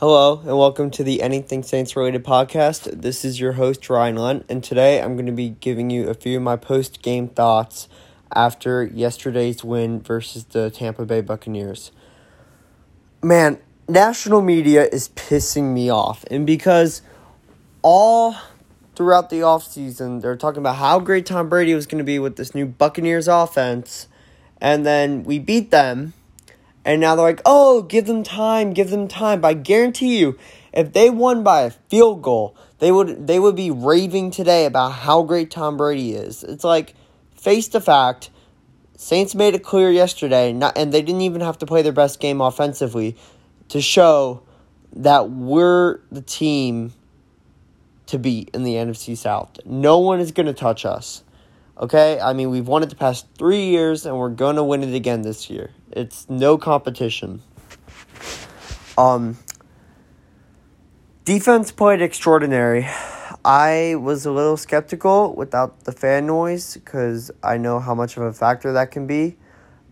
Hello, and welcome to the Anything Saints related podcast. This is your host, Ryan Lunt, and today I'm going to be giving you a few of my post game thoughts after yesterday's win versus the Tampa Bay Buccaneers. Man, national media is pissing me off, and because all throughout the offseason, they're talking about how great Tom Brady was going to be with this new Buccaneers offense, and then we beat them and now they're like, oh, give them time, give them time. But I guarantee you, if they won by a field goal, they would they would be raving today about how great Tom Brady is. It's like face the fact. Saints made it clear yesterday, not, and they didn't even have to play their best game offensively to show that we're the team to beat in the NFC South. No one is going to touch us. Okay? I mean, we've won it the past three years, and we're going to win it again this year. It's no competition. Um, defense played extraordinary. I was a little skeptical without the fan noise because I know how much of a factor that can be,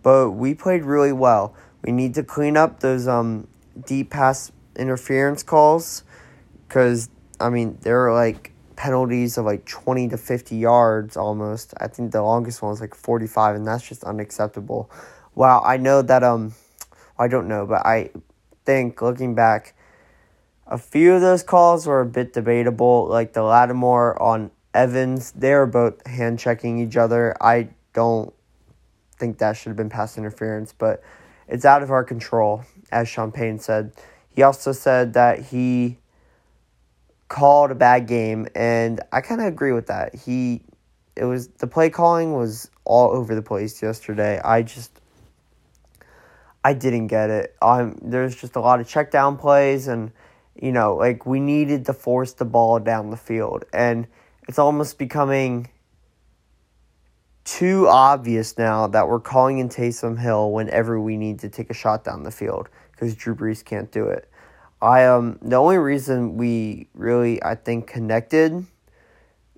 but we played really well. We need to clean up those um deep pass interference calls because I mean they're like penalties of like 20 to 50 yards almost. I think the longest one was like 45 and that's just unacceptable. Wow, I know that um I don't know, but I think looking back a few of those calls were a bit debatable, like the Lattimore on Evans. They were both hand checking each other. I don't think that should have been pass interference, but it's out of our control, as Sean Payton said. He also said that he called a bad game, and I kind of agree with that. He, it was the play calling was all over the place yesterday. I just, I didn't get it. Um, there's just a lot of check down plays, and you know, like we needed to force the ball down the field, and it's almost becoming too obvious now that we're calling in Taysom Hill whenever we need to take a shot down the field because Drew Brees can't do it. I um the only reason we really I think connected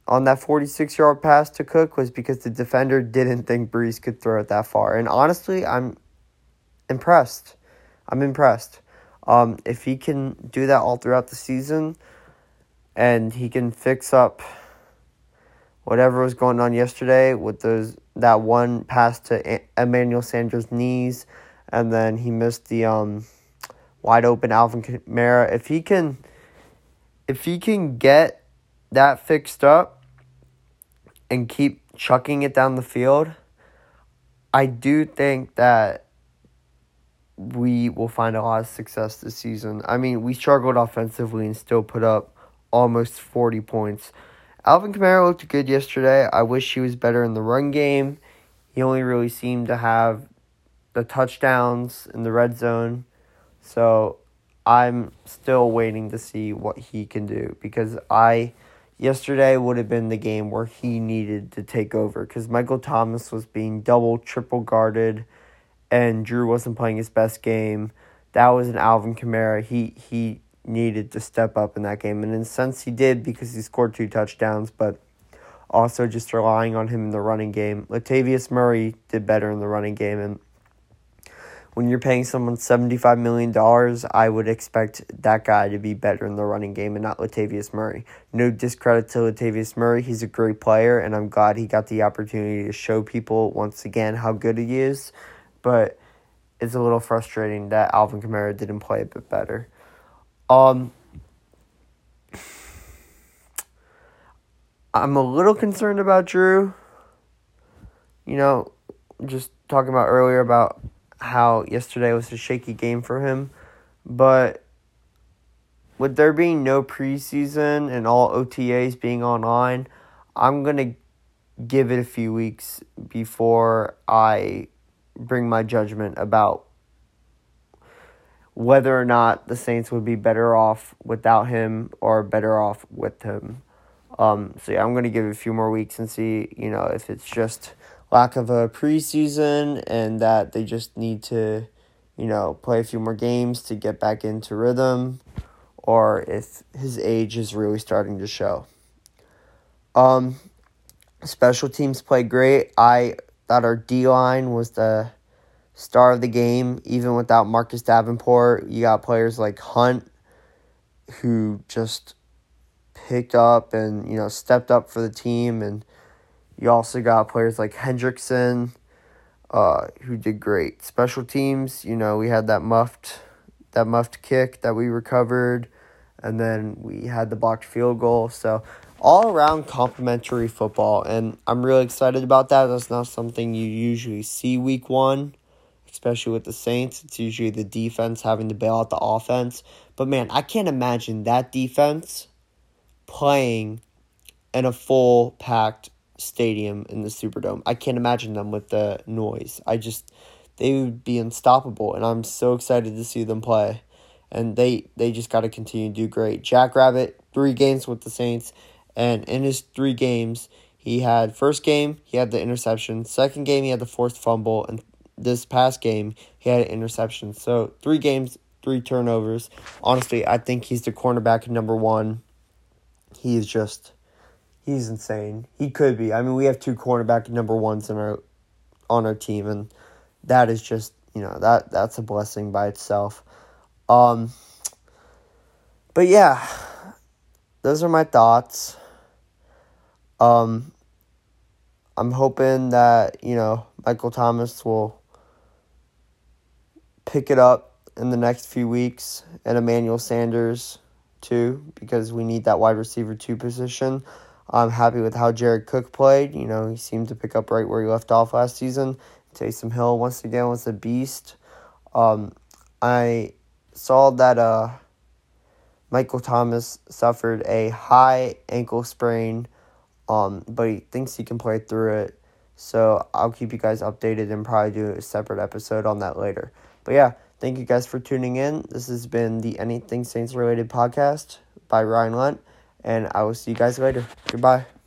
on that 46 yard pass to Cook was because the defender didn't think Brees could throw it that far. And honestly, I'm impressed. I'm impressed. Um, if he can do that all throughout the season and he can fix up whatever was going on yesterday with those that one pass to Emmanuel Sanders' knees and then he missed the um wide open Alvin Kamara. If he can, if he can get that fixed up and keep chucking it down the field, I do think that we will find a lot of success this season. I mean, we struggled offensively and still put up almost 40 points. Alvin Kamara looked good yesterday. I wish he was better in the run game. He only really seemed to have the touchdowns in the red zone. So I'm still waiting to see what he can do because I yesterday would have been the game where he needed to take over because Michael Thomas was being double, triple guarded, and Drew wasn't playing his best game. That was an Alvin Kamara. He he needed to step up in that game, and in a sense he did because he scored two touchdowns, but also just relying on him in the running game. Latavius Murray did better in the running game, and when you're paying someone $75 million, I would expect that guy to be better in the running game and not Latavius Murray. No discredit to Latavius Murray. He's a great player, and I'm glad he got the opportunity to show people once again how good he is. But it's a little frustrating that Alvin Kamara didn't play a bit better. Um, I'm a little concerned about Drew. You know, just talking about earlier about how yesterday was a shaky game for him, but with there being no preseason and all OTAs being online, I'm going to give it a few weeks before I bring my judgment about whether or not the Saints would be better off without him or better off with him. Um, so yeah, I'm going to give it a few more weeks and see, you know, if it's just lack of a preseason and that they just need to, you know, play a few more games to get back into rhythm or if his age is really starting to show. Um, special teams played great. I thought our D line was the star of the game, even without Marcus Davenport. You got players like Hunt who just picked up and you know stepped up for the team, and you also got players like Hendrickson, uh, who did great. Special teams, you know, we had that muffed that muffed kick that we recovered, and then we had the blocked field goal. So all around complimentary football, and I'm really excited about that. That's not something you usually see week one, especially with the Saints. It's usually the defense having to bail out the offense. But man, I can't imagine that defense playing in a full packed stadium in the Superdome. I can't imagine them with the noise. I just they would be unstoppable and I'm so excited to see them play. And they they just got to continue to do great. Jack Rabbit 3 games with the Saints and in his 3 games he had first game he had the interception, second game he had the forced fumble and this past game he had an interception. So 3 games, 3 turnovers. Honestly, I think he's the cornerback number 1. He is just he's insane. He could be. I mean, we have two cornerback number ones in our on our team, and that is just you know that that's a blessing by itself. Um, but yeah, those are my thoughts. Um, I'm hoping that you know Michael Thomas will pick it up in the next few weeks, and Emmanuel Sanders too, because we need that wide receiver two position. I'm happy with how Jared Cook played. You know, he seemed to pick up right where he left off last season. Taysom Hill once again was a beast. Um, I saw that uh, Michael Thomas suffered a high ankle sprain, um, but he thinks he can play through it. So I'll keep you guys updated and probably do a separate episode on that later. But yeah, thank you guys for tuning in. This has been the Anything Saints related podcast by Ryan Lunt and I will see you guys later. Goodbye.